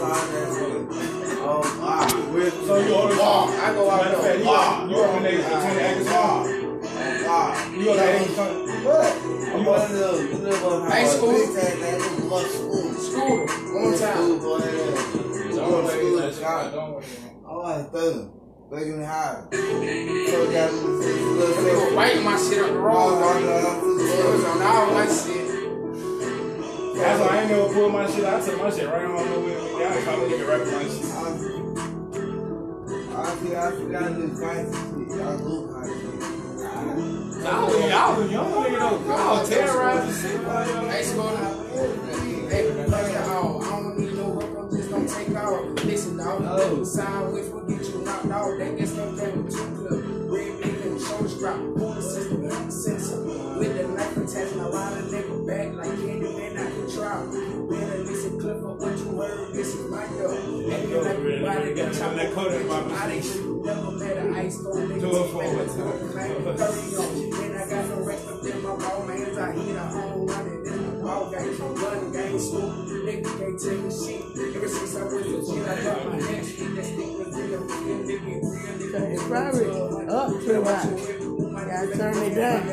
Oh, God. So you order Wow. I go out there. fact, You wow. you eliminate the 20 acres Wow. Oh. You to Ames County. What? I'm one of those. You live on High school? Time. You to school. School. One time. School, boy. You to Chicago. Don't worry. I was thugging. Thugging high. So They were biting my shit up the road. was on all my shit. That's why I ain't never pulled my shit. I took my shit right home with me. Y'all call me nigga rapping my shit. I feel I forgot this fancy shit. Y'all do fancy shit. I was, I was young nigga though. I was terrorizing shit. High school. Hey, fuck it all. I don't need no work. I'm just gonna take off. Listen, dog. Oh. Sideways will get you knocked out. They guess they play with two club. Red beat and shoulder strap. Pull the system, hit the sensor. With the knife attaching a lot of nigga back like Better listen, clip of what you heard. This is my dog. And you like everybody got chop That Kodak Bobby. I ain't never met an ice cold nigga. Two or four. Back to the man, 30 on. Then I got no of them. My ball mans, I hit a home run and then the ball game. Run game, school. Nigga can't tell me shit. Ever since I was a kid, I got my next shit. That stick was real. Real nigga, real nigga. It's probably up to about. Gotta turn it down.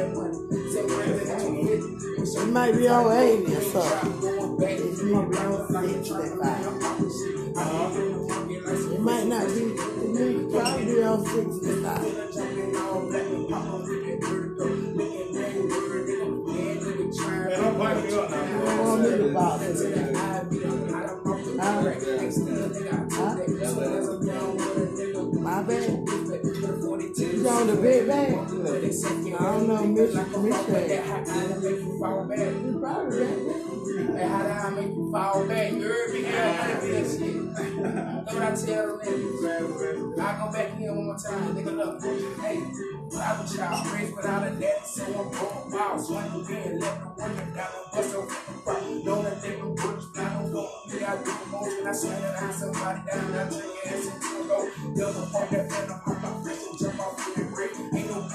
It might be on 80 or something. It might be on 65. It might not be. May probably be on 65. Man, piping you up now. Don't want me. My bad. He's on the big bag. I don't know, probably got it. Hey, how did I make you fall back? You? Yeah, I did that shit. Know what I tell them? I go back here one more time, nigga. Look, hey, I was child raised without a daddy, so I'm broke. Wow, swing again, let the woman down and bust over the rock. Know that they were bullets, not no go. Yeah, I do the most when I swing it on somebody down, I turn your ass into a go. Double pump that phantom,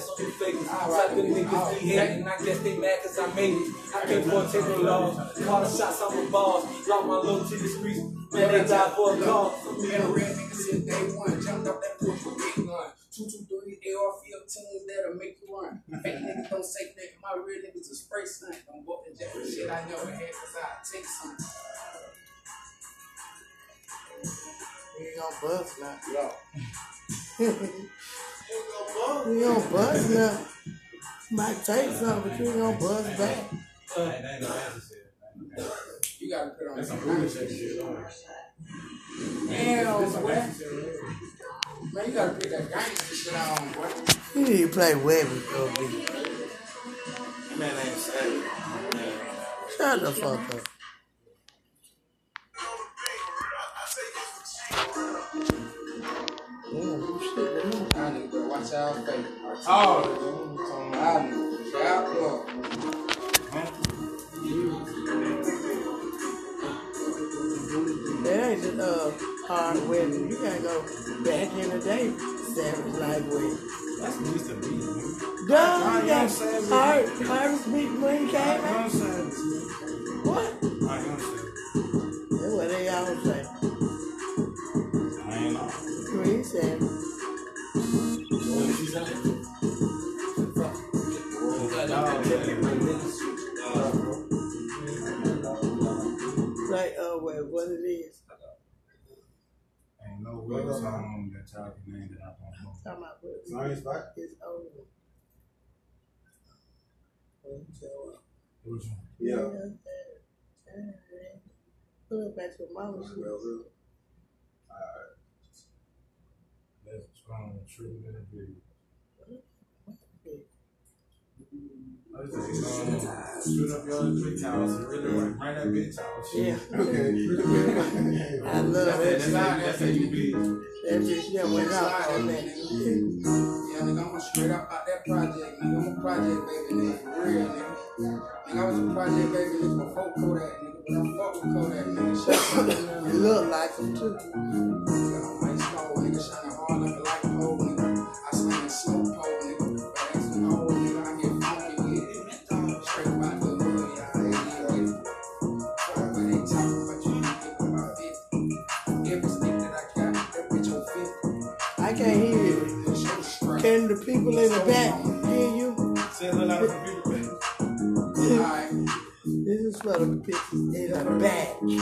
I invest on you fakers. Type of niggas be hating, I guess they mad cause I made it. I can't protect no laws, call the shots, I'm a boss. Lock my low to the streets, man, they die for a cause. Me and a real nigga since day one, jumped up that porch with big gun. Two two three AR field tunes that'll make you run. Fake niggas don't say that. My real niggas is spray stunt. Don't walk the jet shit I never had cause I take some. You ain't gonna bust now. Yo. You ain't gonna bust now. Might take something, but you ain't gonna bust back. You gotta put on That's some some kind of bullshit shit. shit. Damn, boy. Man, you gotta put that gangster shit on, boy. You need to play Webbie for a bit. Man ain't savage. Shut the fuck up. Damn, watch our face. Oh, I need to watch our. That ain't uh, hard Webbie. You gotta go back in the day. Savage Webbie. that's used to be. you got Savage. hard, hard beat when he came out. Savage. What? Ah, Young Savage. That's what they all say. Talking about what it Nice, is. right? It's over. Well, you tell her. Which one? Yeah. Put it back to mama. Well, real. That's strong true in the video. I was just um, shoot up your three towers and really like bring that bitch out. Yeah. Okay. I love That's, that. that's, that's how you be. That bitch, yeah, went out on that. Straight up out that project. Nigga, I'm a project baby nigga, for real nigga. Nigga, I was a project baby nigga before Kodak nigga, but I fuck with Kodak nigga. You look like him too. In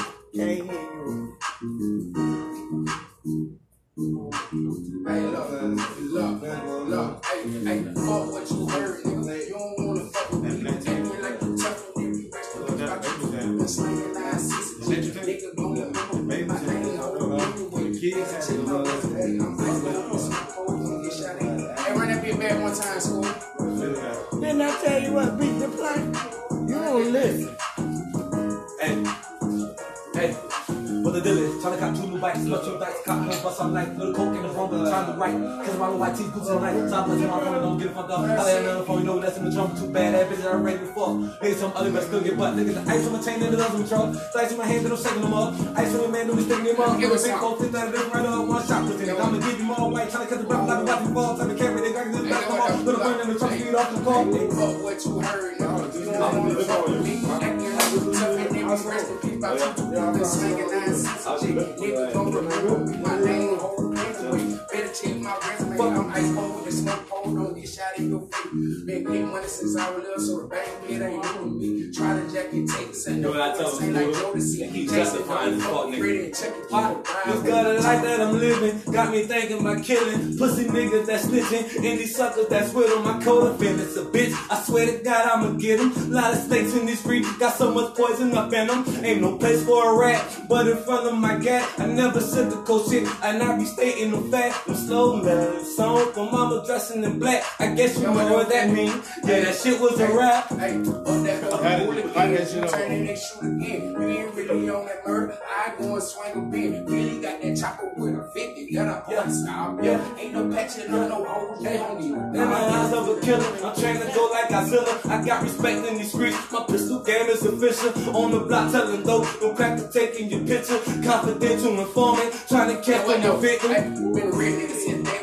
I'm like, little coke in the front, but I'm trying to write. Cause my little white teeth, Gucci tonight, top left my phone, don't get it fucked up. I lay another phone, you know that's in the trunk, too bad, that bitch I'm ready to fuck. Hey, some other but still get butt. Look at the ice on my chain and the other control. Ice in my hand, and I'm shaking them up. Ice on the man, do me sticking them up. Give a big coat, fit that right up, one shot with it. I'ma give you more white, tryna cut the rap like a rocky ball, time to carry it, got to back them off. Little burn in the truck, speed off the car. Fuck what you heard, you two. Been slinging nine sixes. Nigga gon' remember me. My name, whole paperweight. Better check my resume. I'm ice cold with the smoke pole. Don't get shot in your face. Been big money since I was little, so the bank kid ain't doing me. Try to jack your takes and Know what I tell him, like? Jodeci. That he justifying his fuck fuck nigga. Freddie and check it. Why? This gutter like that I'm living got me thinking about killing pussy niggas that's snitching and these suckers that's with them. My co-defendant's a bitch. I swear to God I'ma get him. Lot of snakes in these streets got so much poison up in them. Ain't no place for a rat, but in front of my gat I never said the cold shit and I be stating the fact. I'm slow love song for mama dressing in black. I guess you know what that mean. Yeah, that shit was a rap. Hey, up that go How did- hold it how did again. that shit up? Turn and they shoot again. You ain't really on that murder. I go and swing a bin. Really got that chopper with a 50. Got a Yeah. point style. Yeah. Ain't no patching on no hoes. They don't need In my eyes of a killer, I'm trying to go like Godzilla. I got respect in these streets. My pistol game is official. On the block, telling though, don't crack the taking your picture. Confidential informant, trying to catch on your victim. Hey, been real niggas since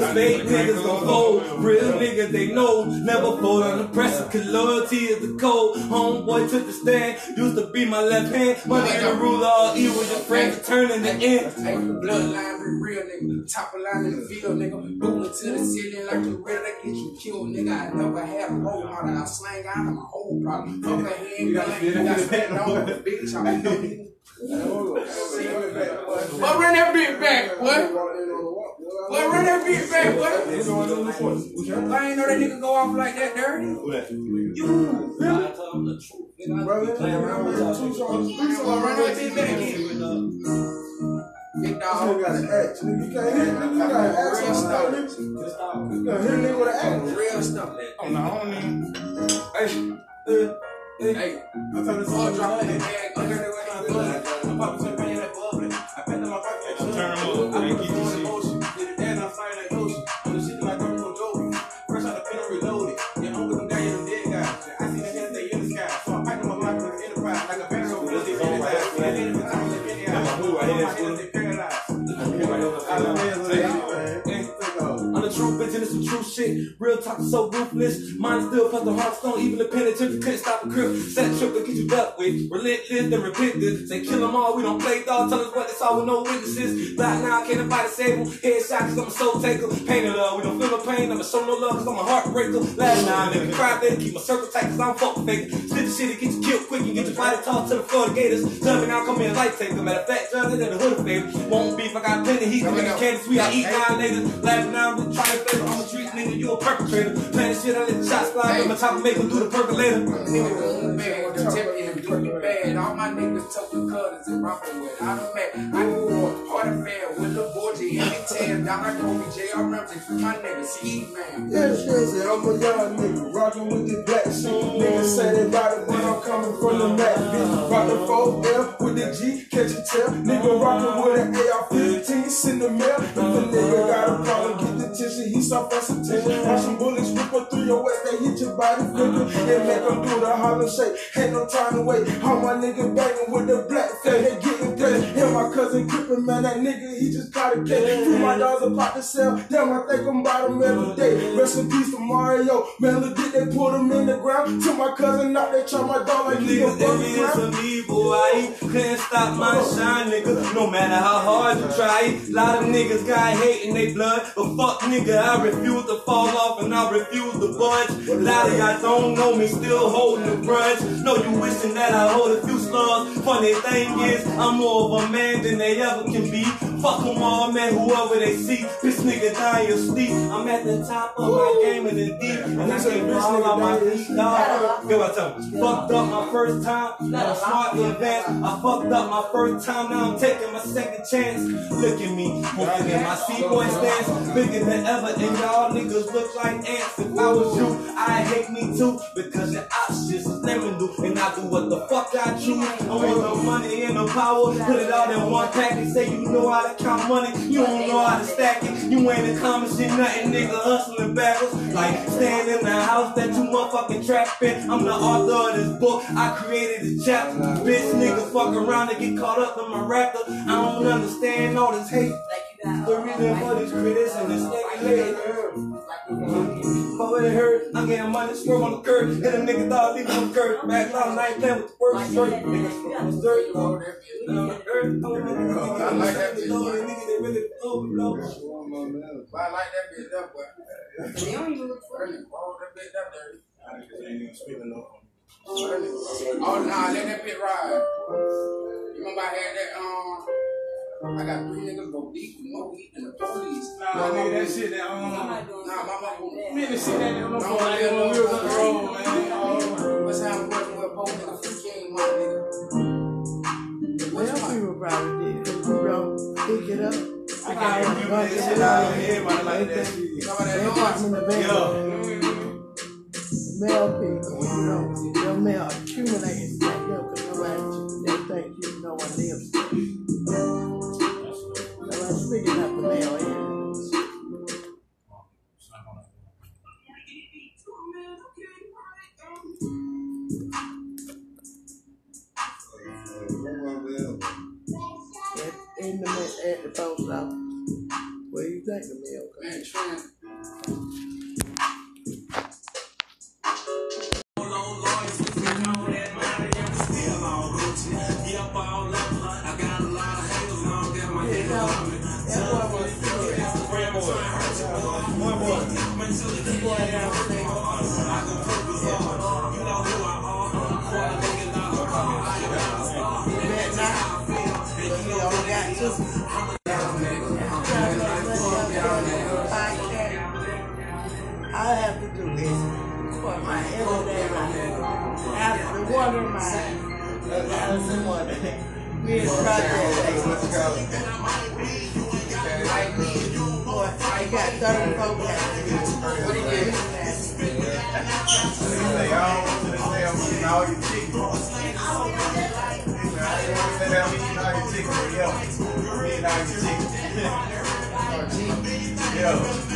cause fake niggas gon' fold. Real niggas they know, never fold under pressure. Cause loyalty is the code. Homeboy took the stand, used to be my left hand. Money in the ruler, all evil, your friends turn in the end. Hey, bloodline, we real nigga. Top of line in the field, nigga. Booting to the ceiling like you ready to get you killed, nigga. I never had a role model. I slang out of my whole problem. Fuck a hand, you got spent on the bitch. I don't need run that bitch back, boy. Well, run that bitch back, boy. I ain't know that nigga go off like that dirty. You, I tell them the truth. Nigga, I be playing around with y'all. well, run that bitch back again. Big dog. got an axe, nigga. You can't hit nigga. You got an axe Real on stuff. the nigga. Just stop. You can hit a nigga with an axe. Real stuff. Oh, no, I don't even. Hey, uh, Hey, I'm trying to all say, drop in the bag under the way. I'm about to turn around some true shit. Real talk is so ruthless. Mine still cut the heartstone, even the penitentiary couldn't stop a crib. Set trip to get you ducked with. Relentless, then repent this. Say kill them all, we don't play dog. Tell us what they saw with no witnesses. Black now, can't nobody save them. Headshot cause I'm a soul taker. Pain and love, we don't feel the pain. I'ma show no love cause I'm a heartbreaker. Last night, me cry, better keep my circle tight cause I'm fucking fake. Slip the shit and get you killed quick and get your body tossed to the Florida Gators. Tell me now, come here, light taker. Matter of fact, judge it in the hood of favor. Won't beef, I got plenty heat. Nigga, candy sweet, I eat nine niggas. Laughing now, we trying to favor. I'm a street nigga, you a perpetrator. Planning shit, I let the shots fly. I'm a top of make them do the percolator. Nigga, boom, bang, with the tip in the looking bad. All my niggas took the cutters and rockin' with. I done met, I grew up hard and fair with the boy G. Any tan down like Kobe J.R. Ramsey my nigga Ski Man. Yeah, shit, say I'm a young nigga, rockin' with the black shit. Niggas say they bout it, but I'm coming from the Mac, bitch. Rockin' 4L with the G, catch a tail. Nigga rockin' with an AR-15, send the mail. If the nigga got a problem, get the tissue, he soft as attention. Watch some bullets rip through your waist, they hit your body flicker. And make them do the hollow shake, ain't no time to wait. All my niggas bangin' with the black face, they getting paid. And my cousin Crippin', man, that nigga, he just caught a case. Free my dogs about to sell, damn, I think I'm about them every day. Rest in peace to Mario, man, look at they put him in the ground. To my cousin, out they try my dog like he Niggas fucking envious ground. of me, boy. I couldn't stop my shine, nigga. No matter how hard you try. A lot of niggas got hate in they blood, but fuck nigga, I refuse to fall off and I refuse to budge. Lot of y'all don't know me, still holding the grudge. No, you wishing that I hold a few slugs. Funny thing is, I'm more of a man than they ever can be. Fuck them all, man, whoever they see. This nigga dying sleep. I'm at the top of my game and in deep, and I can't fall on my feet, dog. What I'm you. Fucked up my first time, not a smart advance. I fucked up my first time, now I'm taking my second chance. Look at me, moving in my C-boy stance, bigger than ever, and y'all niggas look like ants. If I was you, I'd hate me too, because your ops just do, and I do what the fuck I choose. I want the money and the power, put it all in one package. Say you know how to count money, you don't know how to stack it. You ain't accomplishing nothing, nigga, hustling backwards. Like staying in the house that you motherfucking trapped in. I'm the author of this book, I created the chapter. Bitch, nigga, fuck around and get caught up in my rapper. I don't understand all this hate. The reason for this criticism is speculating. But it hurt, I'm getting money, swerve on the curb. And a nigga thought leave on the curb. Back loud, I ain't playing with the first shirt. Nigga, swerve on the dirt. Oh, that bitch. On the earth, on the nigga, I like that bitch. Nigga, they really overload. But I like that bitch up, boy. They don't even look for Really, oh, that bitch that dirty. ain't even speaking of Oh, nah, let that bitch ride. You remember I had that, um, I got three niggas go deep with more heat than the police. Nah, nigga, that shit, that, um, somebody doing Nah, my mama won't. man, that shit, that, that, that, like that when we was on the road, man. What's how I'm working with both niggas who came, my nigga. Well, people probably did. Cause you don't pick it up. I can't remember that shit out of everybody like that shit. Some of that They noise. pop in the back. Yeah. Male people, you know, your mail accumulating I I'm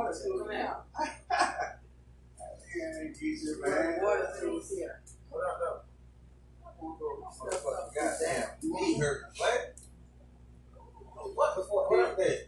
water's still coming out. Man, Jesus, man. The water's. What up, though? Goddamn, you hurt. What? What before? What up there?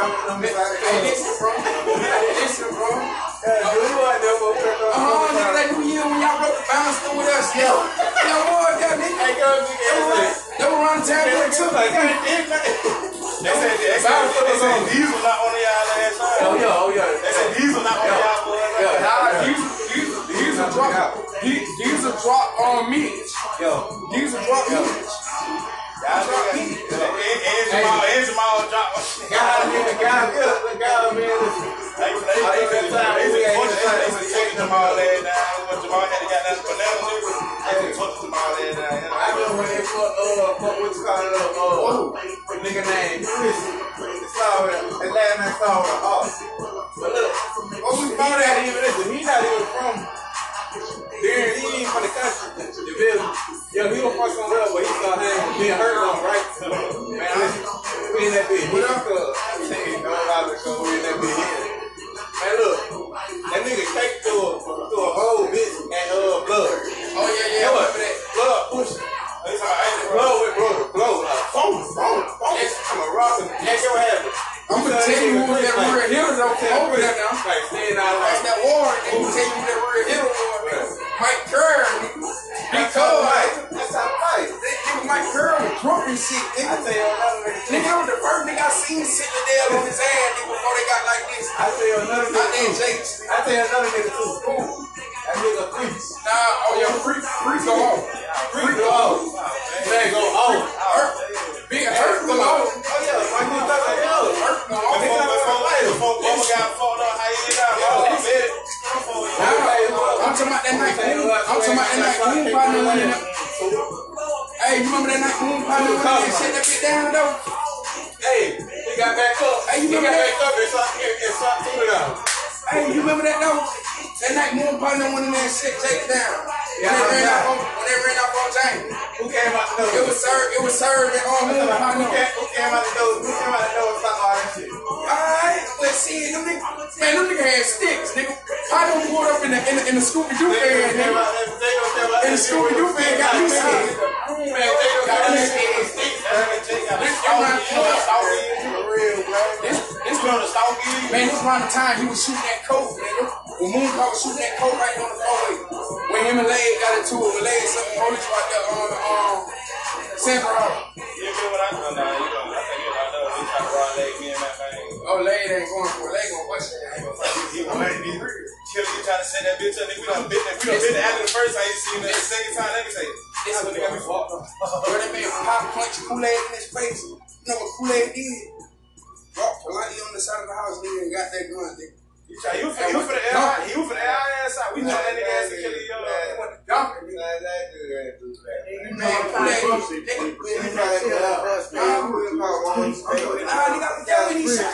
I'm missing, bro. missing, bro. Yeah, you want that new year when y'all broke the with us, yo. Yo, boy, nigga. They were the. They said, these not on y'all last time. Oh, yeah, oh, yeah. They said, not on y'all. Yeah, are on me. Yo. These are on me. Oh. But look, what we found out even listen, he's not even from there, he ain't from the country, the village. Yo, he was from somewhere, but he started being hurt on, right? Man, listen, we in that bitch. What up, cuz? Freeze. Oh yeah, freeze, freeze go off. Freeze go off. Partner one in that shit Jake down. When they ran yeah. off on, when they ran on James. Who came out the door? It was served. It was served in on Moon Who came, who came out the door? Who came out the door and stopped all that shit? Alright, let's see. Them niggas, man, them niggas had sticks, nigga. I done pulled up in the in the, in the Scooby Doo They came nigga. out that- they gonna came out In the Scooby Doo van, got me scared. Man, they gonna Got me out scared. that sticks. This, this round, For real, bro. this, this round, man, this round the time he was shooting that coat, nigga. When Mooncock was shooting that coat right on the four-way. When him and Lay got into it, when Lay and some police right there on the um, Central Hall. You get what I know now? You know, I think you know, I know. He tried to ride leg me and that thing. Oh, Lay ain't going for it. Lay gonna bust it. He was like, he killing you trying to set that bitch up. Nigga, we done bit that. We done bit it after the first time you seen it. The second time, let me say, this Listen, nigga got me fucked up. Bro, that man pop punch Kool-Aid in his face. You know what Kool-Aid did? Dropped politely on the side of the house, nigga, and got that gun, nigga. He was for the AI. He was for the AI ass out. We know that nigga ass to kill his young. He went to dump it. Nah, that dude ain't do that. You man, Nigga, we ain't got that ass. Nah, we ain't got that ass. Nah, nigga, I'm telling you, he shot.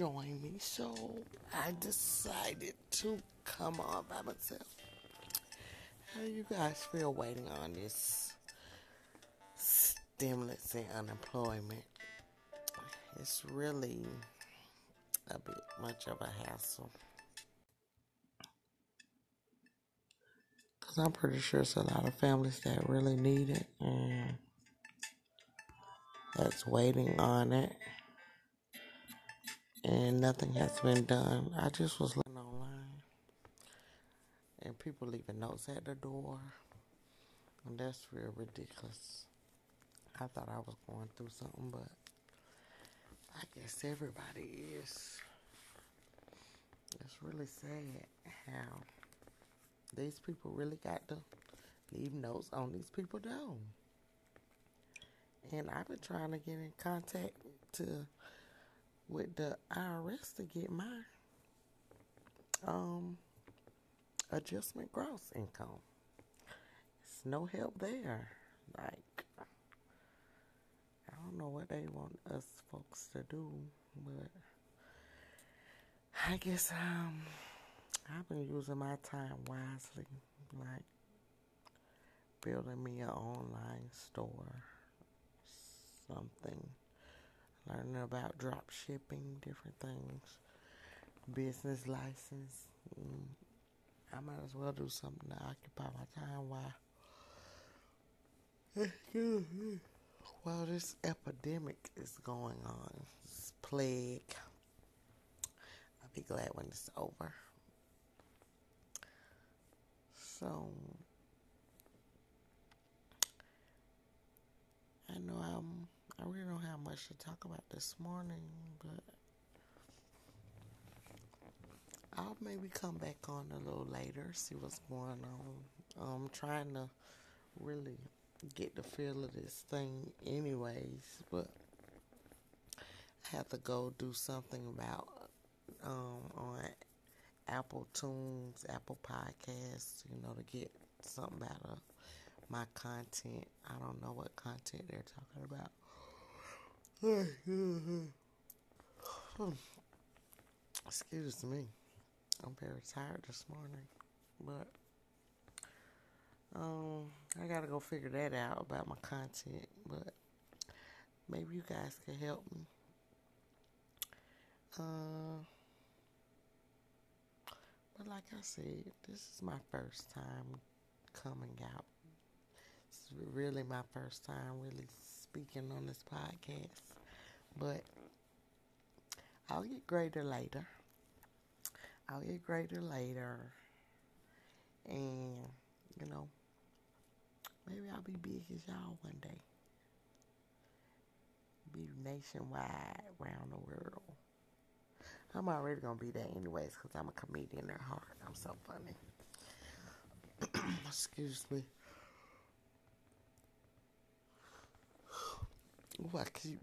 join me, so I decided to come on by myself. How you guys feel waiting on this stimulus and unemployment? It's really a bit much of a hassle. Because I'm pretty sure it's a lot of families that really need it and that's waiting on it and nothing has been done. I just was looking online and people leaving notes at the door. And that's real ridiculous. I thought I was going through something, but I guess everybody is. It's really sad how these people really got to leave notes on these people, though. And I've been trying to get in contact to with the IRS to get my um, adjustment gross income. It's no help there. Like, I don't know what they want us folks to do, but I guess um, I've been using my time wisely, like building me an online store, something learning about drop shipping, different things, business license. Mm, I might as well do something to occupy my time while while this epidemic is going on, this plague. I'll be glad when it's over. So much to talk about this morning, but I'll maybe come back on a little later, see what's going on. I'm trying to really get the feel of this thing anyways, but I have to go do something about um on Apple Tunes, Apple Podcasts, you know, to get something out of my content. I don't know what content they're talking about. Excuse me. I'm very tired this morning. But um I gotta go figure that out about my content. But maybe you guys can help me. Uh but like I said, this is my first time coming out. It's really my first time really speaking on this podcast. But I'll get greater later. I'll get greater later. And, you know, maybe I'll be big as y'all one day. Be nationwide around the world. I'm already gonna be there anyways because I'm a comedian at heart. I'm so funny. Excuse me. Ooh, I keep